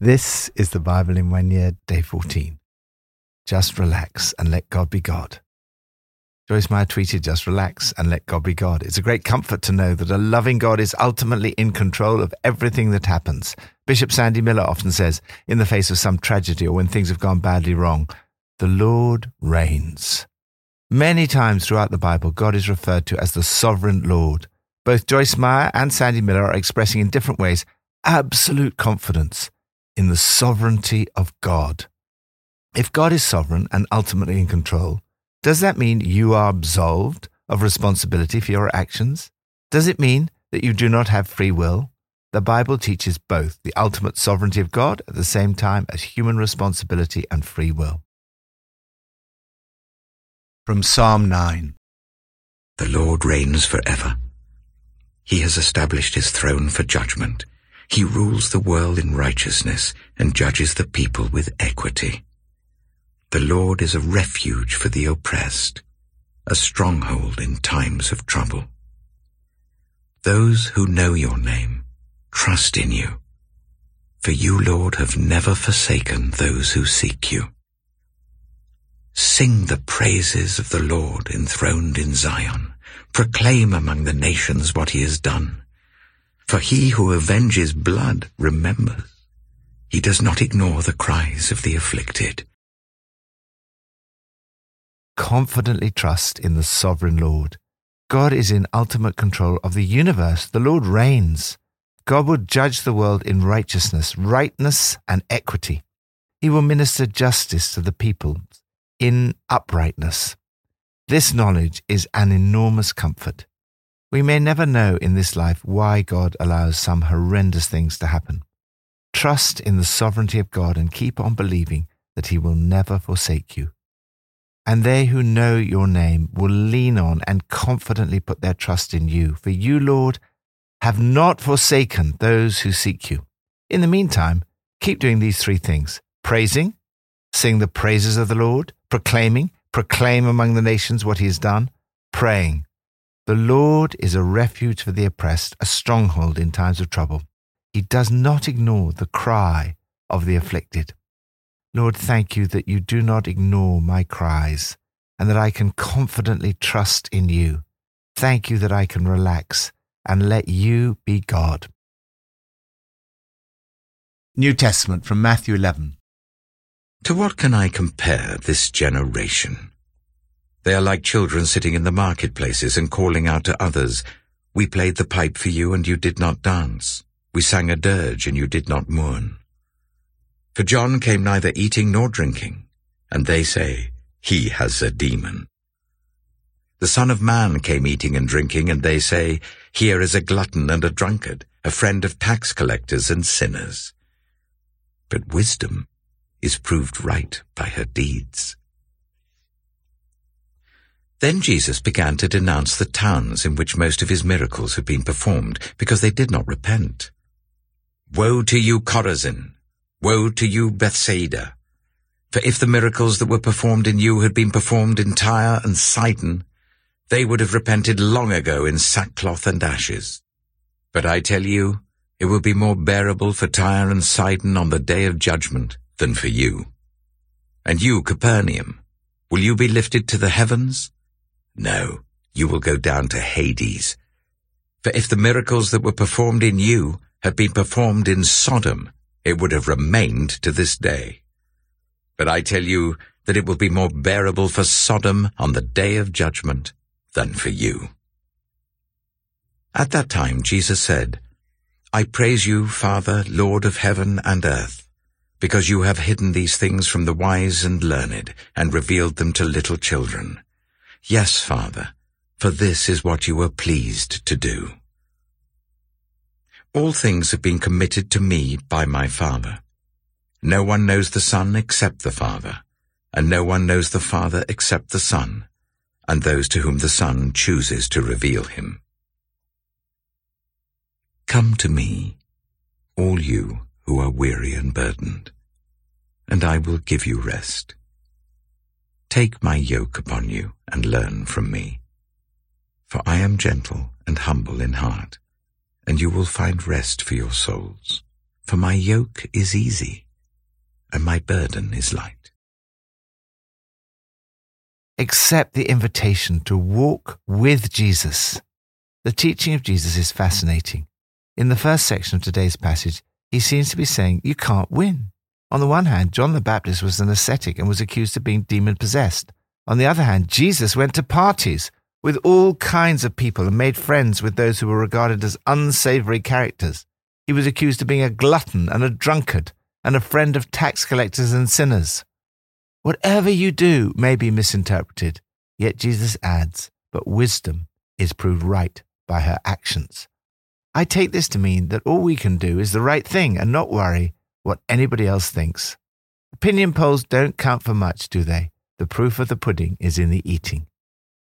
This is the Bible in one year, day 14. Just relax and let God be God. Joyce Meyer tweeted, just relax and let God be God. It's a great comfort to know that a loving God is ultimately in control of everything that happens. Bishop Sandy Miller often says, in the face of some tragedy or when things have gone badly wrong, the Lord reigns. Many times throughout the Bible, God is referred to as the sovereign Lord. Both Joyce Meyer and Sandy Miller are expressing in different ways absolute confidence in the sovereignty of God. If God is sovereign and ultimately in control, does that mean you are absolved of responsibility for your actions? Does it mean that you do not have free will? The Bible teaches both the ultimate sovereignty of God at the same time as human responsibility and free will. From Psalm 9 The Lord reigns forever. He has established his throne for judgment. He rules the world in righteousness and judges the people with equity. The Lord is a refuge for the oppressed, a stronghold in times of trouble. Those who know your name trust in you, for you, Lord, have never forsaken those who seek you. Sing the praises of the Lord enthroned in Zion. Proclaim among the nations what he has done. For he who avenges blood remembers. He does not ignore the cries of the afflicted. Confidently trust in the sovereign Lord. God is in ultimate control of the universe. The Lord reigns. God will judge the world in righteousness, rightness, and equity. He will minister justice to the people in uprightness. This knowledge is an enormous comfort. We may never know in this life why God allows some horrendous things to happen. Trust in the sovereignty of God and keep on believing that He will never forsake you. And they who know your name will lean on and confidently put their trust in you, for you, Lord, have not forsaken those who seek you. In the meantime, keep doing these three things praising, sing the praises of the Lord, proclaiming, proclaim among the nations what he has done, praying. The Lord is a refuge for the oppressed, a stronghold in times of trouble. He does not ignore the cry of the afflicted. Lord, thank you that you do not ignore my cries and that I can confidently trust in you. Thank you that I can relax and let you be God. New Testament from Matthew 11. To what can I compare this generation? They are like children sitting in the marketplaces and calling out to others, We played the pipe for you and you did not dance. We sang a dirge and you did not mourn. For John came neither eating nor drinking, and they say, He has a demon. The Son of Man came eating and drinking, and they say, Here is a glutton and a drunkard, a friend of tax collectors and sinners. But wisdom is proved right by her deeds. Then Jesus began to denounce the towns in which most of his miracles had been performed, because they did not repent. Woe to you, Chorazin! Woe to you, Bethsaida! For if the miracles that were performed in you had been performed in Tyre and Sidon, they would have repented long ago in sackcloth and ashes. But I tell you, it will be more bearable for Tyre and Sidon on the day of judgment than for you. And you, Capernaum, will you be lifted to the heavens? No, you will go down to Hades. For if the miracles that were performed in you had been performed in Sodom, it would have remained to this day. But I tell you that it will be more bearable for Sodom on the day of judgment than for you. At that time Jesus said, I praise you, Father, Lord of heaven and earth, because you have hidden these things from the wise and learned, and revealed them to little children. Yes, Father, for this is what you were pleased to do. All things have been committed to me by my Father. No one knows the Son except the Father, and no one knows the Father except the Son, and those to whom the Son chooses to reveal him. Come to me, all you who are weary and burdened, and I will give you rest. Take my yoke upon you and learn from me. For I am gentle and humble in heart, and you will find rest for your souls. for my yoke is easy and my burden is light. Accept the invitation to walk with Jesus. The teaching of Jesus is fascinating. In the first section of today's passage, he seems to be saying you can't win. On the one hand, John the Baptist was an ascetic and was accused of being demon possessed. On the other hand, Jesus went to parties with all kinds of people and made friends with those who were regarded as unsavory characters. He was accused of being a glutton and a drunkard and a friend of tax collectors and sinners. Whatever you do may be misinterpreted, yet Jesus adds, but wisdom is proved right by her actions. I take this to mean that all we can do is the right thing and not worry what anybody else thinks. Opinion polls don't count for much, do they? The proof of the pudding is in the eating.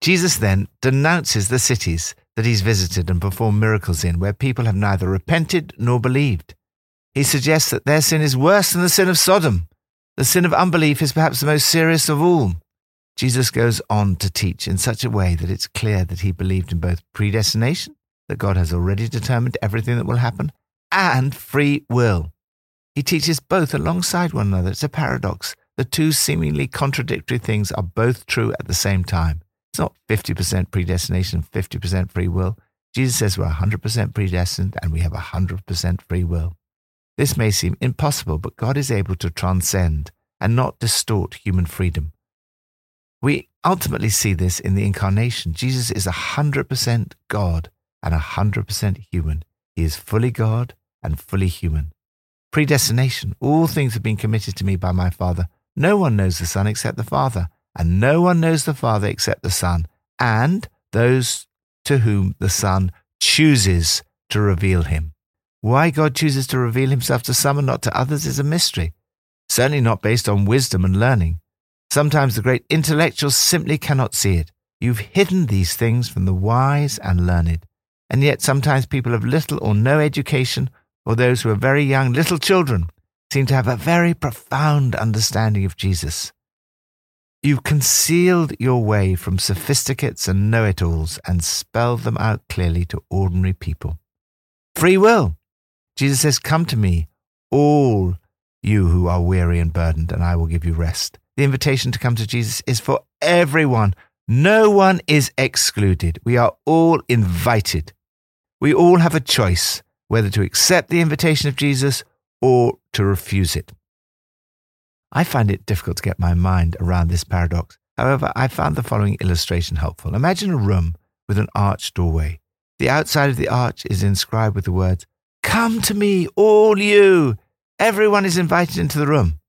Jesus then denounces the cities that he's visited and performed miracles in where people have neither repented nor believed. He suggests that their sin is worse than the sin of Sodom. The sin of unbelief is perhaps the most serious of all. Jesus goes on to teach in such a way that it's clear that he believed in both predestination, that God has already determined everything that will happen, and free will. He teaches both alongside one another. It's a paradox. The two seemingly contradictory things are both true at the same time. It's not 50% predestination, 50% free will. Jesus says we're 100% predestined and we have 100% free will. This may seem impossible, but God is able to transcend and not distort human freedom. We ultimately see this in the incarnation. Jesus is 100% God and 100% human. He is fully God and fully human. Predestination. All things have been committed to me by my Father. No one knows the Son except the Father, and no one knows the Father except the Son, and those to whom the Son chooses to reveal him. Why God chooses to reveal himself to some and not to others is a mystery, certainly not based on wisdom and learning. Sometimes the great intellectuals simply cannot see it. You've hidden these things from the wise and learned. And yet sometimes people of little or no education, or those who are very young, little children, seem to have a very profound understanding of Jesus. You've concealed your way from sophisticates and know it alls and spelled them out clearly to ordinary people. Free will. Jesus says, Come to me, all you who are weary and burdened, and I will give you rest. The invitation to come to Jesus is for everyone. No one is excluded. We are all invited. We all have a choice whether to accept the invitation of Jesus or to refuse it. I find it difficult to get my mind around this paradox. However, I found the following illustration helpful. Imagine a room with an arched doorway. The outside of the arch is inscribed with the words, Come to me, all you. Everyone is invited into the room.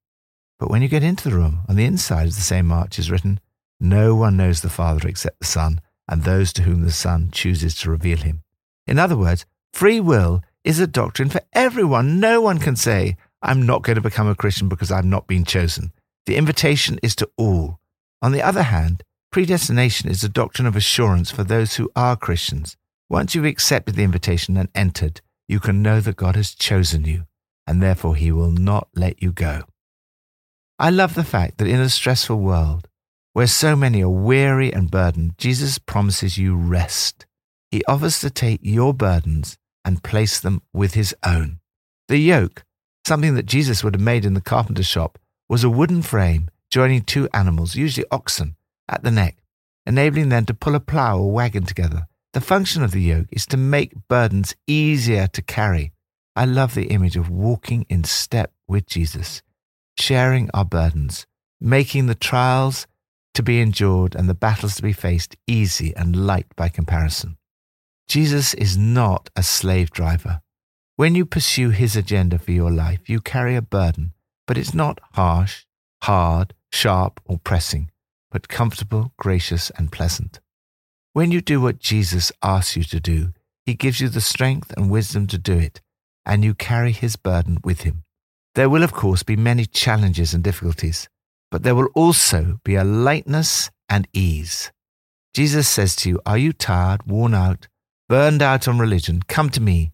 But when you get into the room, on the inside of the same arch is written, No one knows the Father except the Son, and those to whom the Son chooses to reveal him. In other words, free will is a doctrine for everyone. No one can say, I'm not going to become a Christian because I've not been chosen. The invitation is to all. On the other hand, predestination is a doctrine of assurance for those who are Christians. Once you've accepted the invitation and entered, you can know that God has chosen you, and therefore he will not let you go. I love the fact that in a stressful world, where so many are weary and burdened, Jesus promises you rest. He offers to take your burdens and place them with his own. The yoke Something that Jesus would have made in the carpenter's shop was a wooden frame joining two animals, usually oxen, at the neck, enabling them to pull a plough or wagon together. The function of the yoke is to make burdens easier to carry. I love the image of walking in step with Jesus, sharing our burdens, making the trials to be endured and the battles to be faced easy and light by comparison. Jesus is not a slave driver. When you pursue His agenda for your life, you carry a burden, but it's not harsh, hard, sharp, or pressing, but comfortable, gracious, and pleasant. When you do what Jesus asks you to do, He gives you the strength and wisdom to do it, and you carry His burden with Him. There will, of course, be many challenges and difficulties, but there will also be a lightness and ease. Jesus says to you, Are you tired, worn out, burned out on religion? Come to me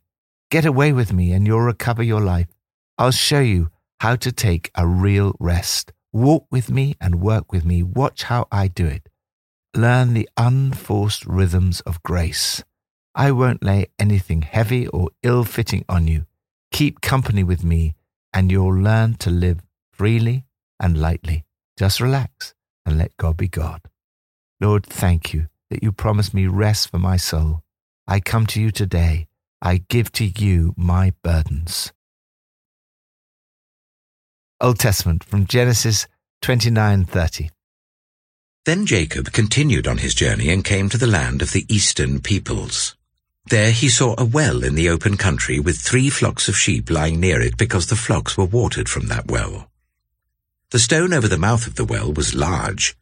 Get away with me and you'll recover your life. I'll show you how to take a real rest. Walk with me and work with me. Watch how I do it. Learn the unforced rhythms of grace. I won't lay anything heavy or ill fitting on you. keep company with me, and you'll learn to live freely and lightly. Just relax and let God be God. Lord, thank you that you promised me rest for my soul. I come to you today. I give to you my burdens. Old Testament from Genesis 29:30. Then Jacob continued on his journey and came to the land of the eastern peoples. There he saw a well in the open country with three flocks of sheep lying near it because the flocks were watered from that well. The stone over the mouth of the well was large.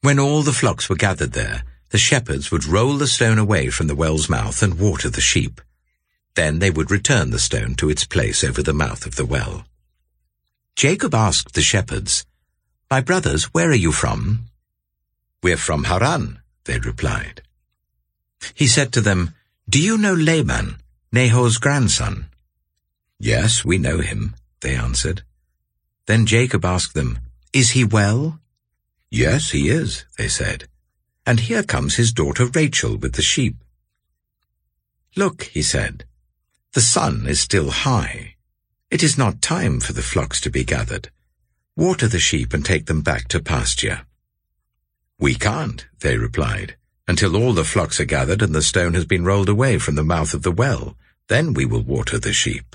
When all the flocks were gathered there, the shepherds would roll the stone away from the well's mouth and water the sheep. Then they would return the stone to its place over the mouth of the well. Jacob asked the shepherds, My brothers, where are you from? We're from Haran, they replied. He said to them, Do you know Laban, Nahor's grandson? Yes, we know him, they answered. Then Jacob asked them, Is he well? Yes, he is, they said. And here comes his daughter Rachel with the sheep. Look, he said, the sun is still high. It is not time for the flocks to be gathered. Water the sheep and take them back to pasture. We can't, they replied, until all the flocks are gathered and the stone has been rolled away from the mouth of the well. Then we will water the sheep.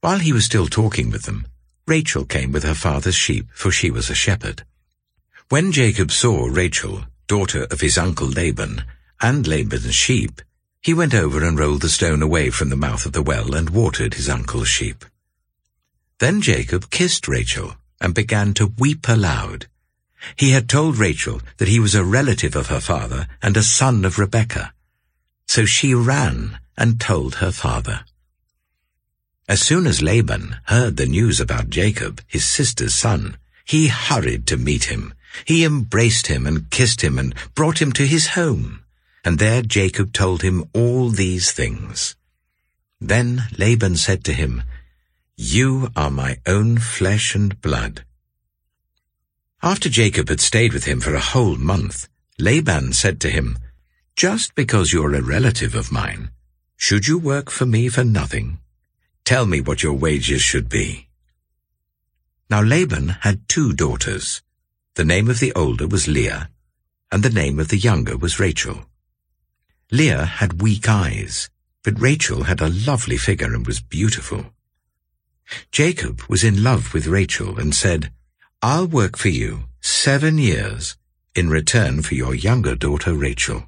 While he was still talking with them, Rachel came with her father's sheep, for she was a shepherd. When Jacob saw Rachel, daughter of his uncle Laban, and Laban's sheep, he went over and rolled the stone away from the mouth of the well and watered his uncle's sheep. Then Jacob kissed Rachel and began to weep aloud. He had told Rachel that he was a relative of her father and a son of Rebekah. So she ran and told her father. As soon as Laban heard the news about Jacob, his sister's son, he hurried to meet him. He embraced him and kissed him and brought him to his home. And there Jacob told him all these things. Then Laban said to him, You are my own flesh and blood. After Jacob had stayed with him for a whole month, Laban said to him, Just because you're a relative of mine, should you work for me for nothing? Tell me what your wages should be. Now Laban had two daughters. The name of the older was Leah, and the name of the younger was Rachel. Leah had weak eyes, but Rachel had a lovely figure and was beautiful. Jacob was in love with Rachel and said, I'll work for you seven years in return for your younger daughter Rachel.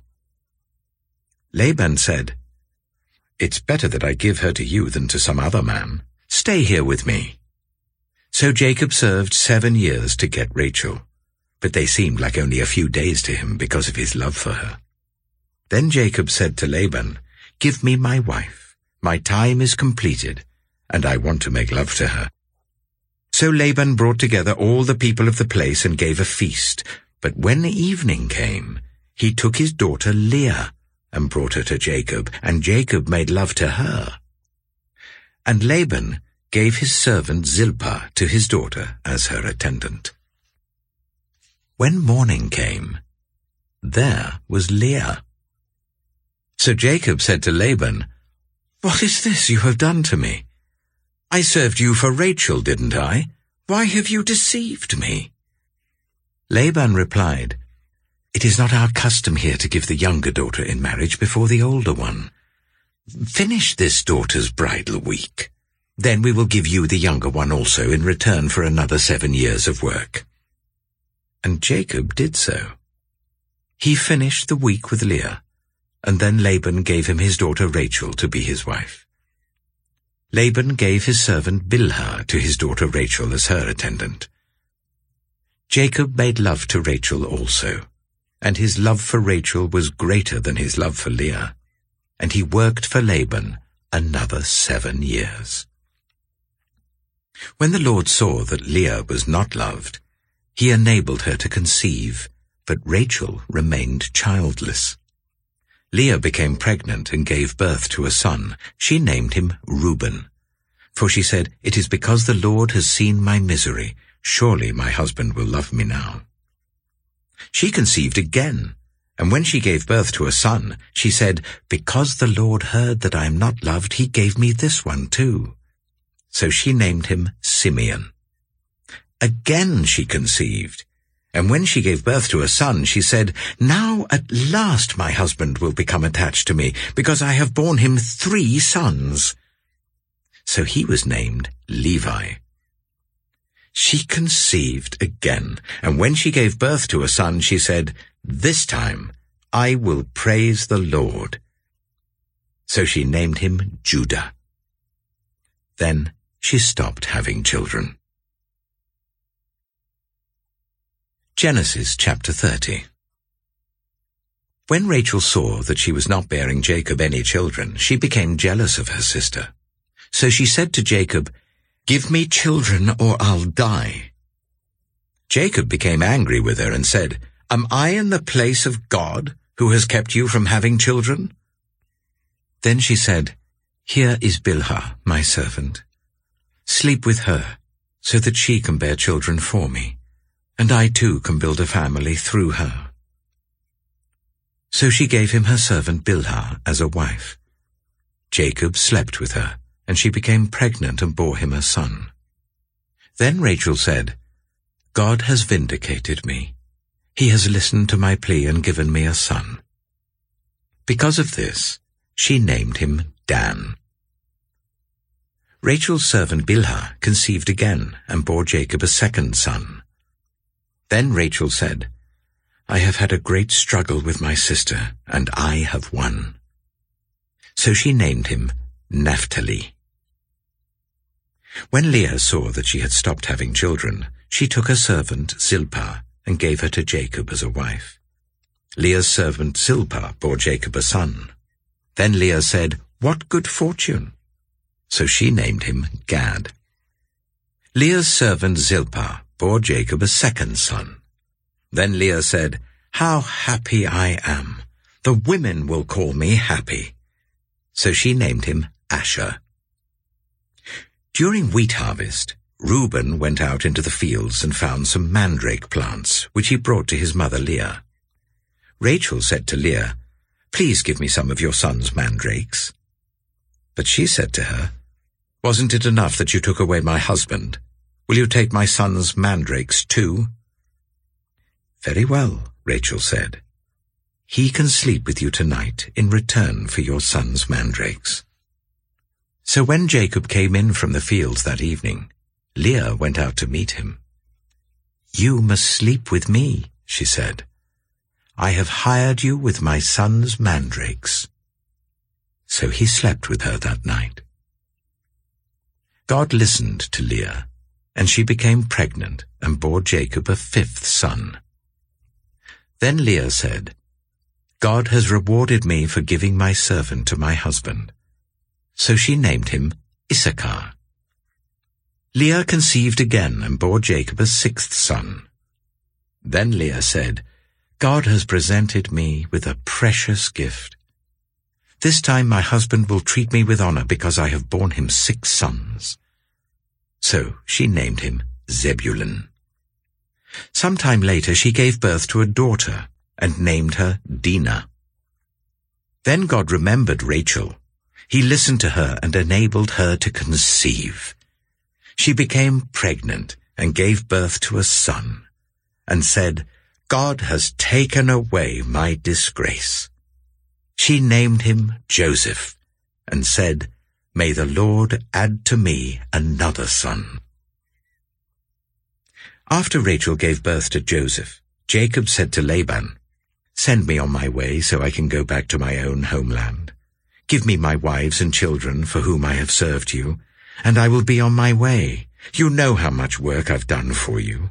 Laban said, It's better that I give her to you than to some other man. Stay here with me. So Jacob served seven years to get Rachel, but they seemed like only a few days to him because of his love for her. Then Jacob said to Laban, Give me my wife. My time is completed, and I want to make love to her. So Laban brought together all the people of the place and gave a feast. But when evening came, he took his daughter Leah and brought her to Jacob, and Jacob made love to her. And Laban gave his servant Zilpah to his daughter as her attendant. When morning came, there was Leah. So Jacob said to Laban, What is this you have done to me? I served you for Rachel, didn't I? Why have you deceived me? Laban replied, It is not our custom here to give the younger daughter in marriage before the older one. Finish this daughter's bridal week. Then we will give you the younger one also in return for another seven years of work. And Jacob did so. He finished the week with Leah, and then Laban gave him his daughter Rachel to be his wife. Laban gave his servant Bilhah to his daughter Rachel as her attendant. Jacob made love to Rachel also, and his love for Rachel was greater than his love for Leah, and he worked for Laban another seven years. When the Lord saw that Leah was not loved, he enabled her to conceive, but Rachel remained childless. Leah became pregnant and gave birth to a son. She named him Reuben. For she said, It is because the Lord has seen my misery. Surely my husband will love me now. She conceived again, And when she gave birth to a son, she said, Because the Lord heard that I am not loved, he gave me this one too. So she named him Simeon. Again she conceived. And when she gave birth to a son, she said, Now at last my husband will become attached to me, because I have borne him three sons. So he was named Levi. She conceived again, and when she gave birth to a son, she said, This time I will praise the Lord. So she named him Judah. Then she stopped having children. Genesis chapter 30 When Rachel saw that she was not bearing Jacob any children, she became jealous of her sister. So she said to Jacob, Give me children or I'll die. Jacob became angry with her and said, Am I in the place of God, who has kept you from having children? Then she said, Here is Bilhah, my servant. Sleep with her, so that she can bear children for me, and I too can build a family through her. So she gave him her servant Bilhah as a wife. Jacob slept with her, and she became pregnant and bore him a son. Then Rachel said, God has vindicated me. He has listened to my plea and given me a son. Because of this, she named him Dan. Rachel's servant Bilhah conceived again and bore Jacob a second son. Then Rachel said, I have had a great struggle with my sister, and I have won. So she named him Naphtali. When Leah saw that she had stopped having children, she took her servant Zilpah and gave her to Jacob as a wife. Leah's servant Zilpah bore Jacob a son. Then Leah said, What good fortune! So she named him Gad. Leah's servant Zilpah bore Jacob a second son. Then Leah said, How happy I am! The women will call me happy. So she named him Asher. During wheat harvest, Reuben went out into the fields and found some mandrake plants, which he brought to his mother Leah. Rachel said to Leah, Please give me some of your son's mandrakes. But she said to her, Wasn't it enough that you took away my husband? Will you take my son's mandrakes too? Very well, Rachel said. He can sleep with you tonight in return for your son's mandrakes. So when Jacob came in from the fields that evening, Leah went out to meet him. You must sleep with me, she said. I have hired you with my son's mandrakes. So he slept with her that night. God listened to Leah, and she became pregnant and bore Jacob a fifth son. Then Leah said, God has rewarded me for giving my servant to my husband. So she named him Issachar. Leah conceived again and bore Jacob a sixth son. Then Leah said, God has presented me with a precious gift. This time my husband will treat me with honor because I have borne him six sons. So she named him Zebulun. Some time later she gave birth to a daughter and named her Dinah. Then God remembered Rachel he listened to her and enabled her to conceive. She became pregnant and gave birth to a son, and said, God has taken away my disgrace. She named him Joseph, and said, May the Lord add to me another son. After Rachel gave birth to Joseph, Jacob said to Laban, Send me on my way so I can go back to my own homeland. Give me my wives and children for whom I have served you, and I will be on my way. You know how much work I've done for you.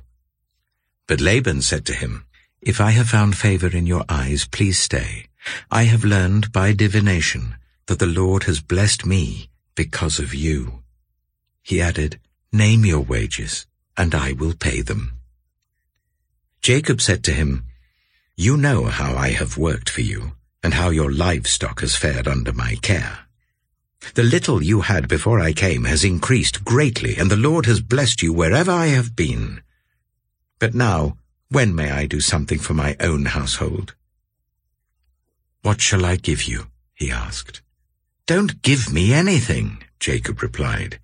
But Laban said to him, If I have found favor in your eyes, please stay. I have learned by divination that the Lord has blessed me because of you. He added, Name your wages, and I will pay them. Jacob said to him, You know how I have worked for you and how your livestock has fared under my care. The little you had before I came has increased greatly, and the Lord has blessed you wherever I have been. But now, when may I do something for my own household? What shall I give you? he asked. Don't give me anything, Jacob replied.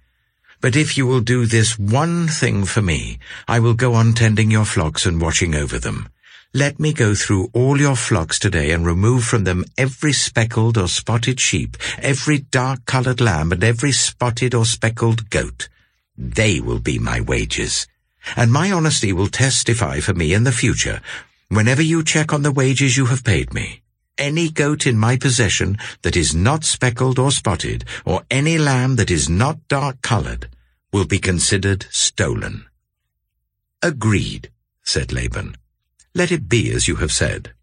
But if you will do this one thing for me, I will go on tending your flocks and watching over them. Let me go through all your flocks today and remove from them every speckled or spotted sheep, every dark-colored lamb, and every spotted or speckled goat. They will be my wages. And my honesty will testify for me in the future, whenever you check on the wages you have paid me. Any goat in my possession that is not speckled or spotted, or any lamb that is not dark-colored, will be considered stolen. Agreed, said Laban. Let it be as you have said.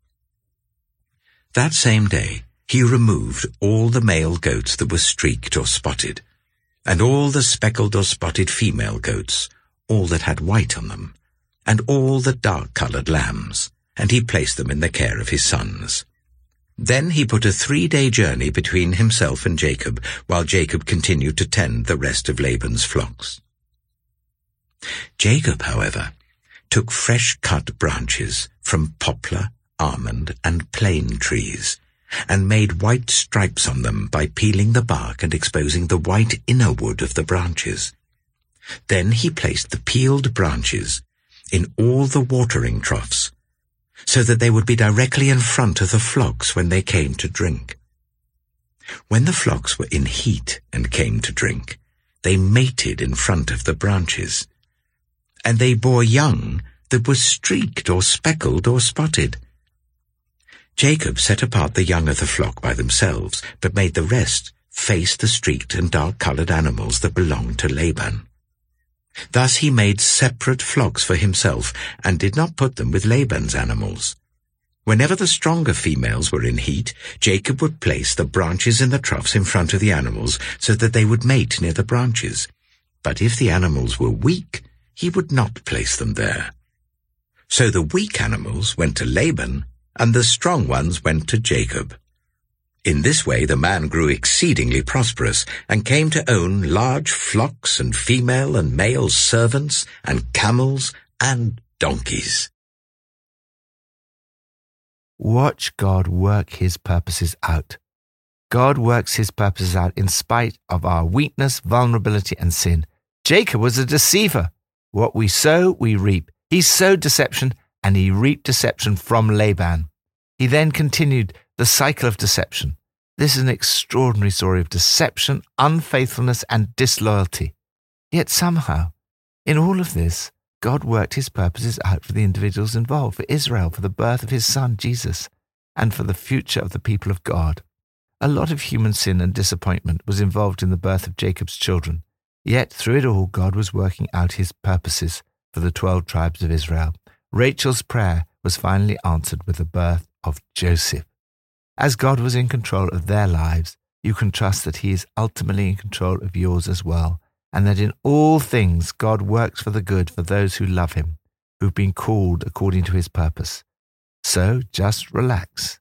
That same day he removed all the male goats that were streaked or spotted, and all the speckled or spotted female goats, all that had white on them, and all the dark-coloured lambs, and he placed them in the care of his sons. Then he put a three-day journey between himself and Jacob, while Jacob continued to tend the rest of Laban's flocks. Jacob, however, took fresh-cut branches from poplar, almond, and plane trees, and made white stripes on them by peeling the bark and exposing the white inner wood of the branches. Then he placed the peeled branches in all the watering troughs, so that they would be directly in front of the flocks when they came to drink. When the flocks were in heat and came to drink, they mated in front of the branches and they bore young that were streaked or speckled or spotted. Jacob set apart the young of the flock by themselves, but made the rest face the streaked and dark-coloured animals that belonged to Laban. Thus he made separate flocks for himself, and did not put them with Laban's animals. Whenever the stronger females were in heat, Jacob would place the branches in the troughs in front of the animals so that they would mate near the branches. But if the animals were weak, he would not place them there. So the weak animals went to Laban, and the strong ones went to Jacob. In this way the man grew exceedingly prosperous, and came to own large flocks and female and male servants, and camels and donkeys. Watch God work his purposes out. God works his purposes out in spite of our weakness, vulnerability, and sin. Jacob was a deceiver. What we sow, we reap. He sowed deception and he reaped deception from Laban. He then continued the cycle of deception. This is an extraordinary story of deception, unfaithfulness, and disloyalty. Yet somehow, in all of this, God worked his purposes out for the individuals involved, for Israel, for the birth of his son, Jesus, and for the future of the people of God. A lot of human sin and disappointment was involved in the birth of Jacob's children, Yet through it all, God was working out his purposes for the 12 tribes of Israel. Rachel's prayer was finally answered with the birth of Joseph. As God was in control of their lives, you can trust that he is ultimately in control of yours as well, and that in all things God works for the good for those who love him, who've been called according to his purpose. So just relax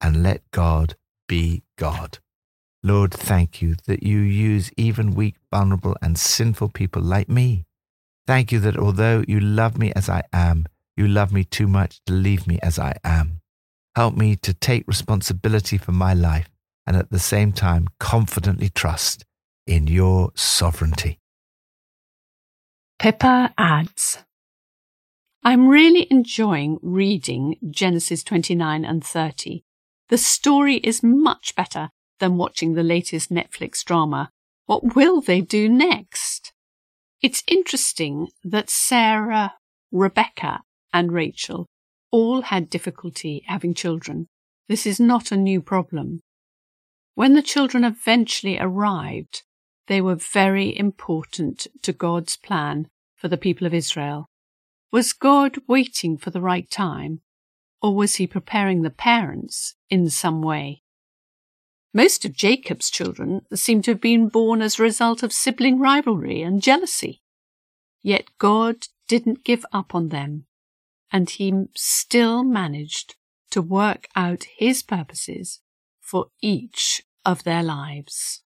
and let God be God. Lord, thank you that you use even weak, vulnerable, and sinful people like me. Thank you that although you love me as I am, you love me too much to leave me as I am. Help me to take responsibility for my life and at the same time confidently trust in your sovereignty. Pippa adds, I'm really enjoying reading Genesis 29 and 30. The story is much better than watching the latest Netflix drama. What will they do next? It's interesting that Sarah, Rebecca, and Rachel all had difficulty having children. This is not a new problem. When the children eventually arrived, they were very important to God's plan for the people of Israel. Was God waiting for the right time, or was he preparing the parents in some way? Most of Jacob's children seem to have been born as a result of sibling rivalry and jealousy. Yet God didn't give up on them, and he still managed to work out his purposes for each of their lives.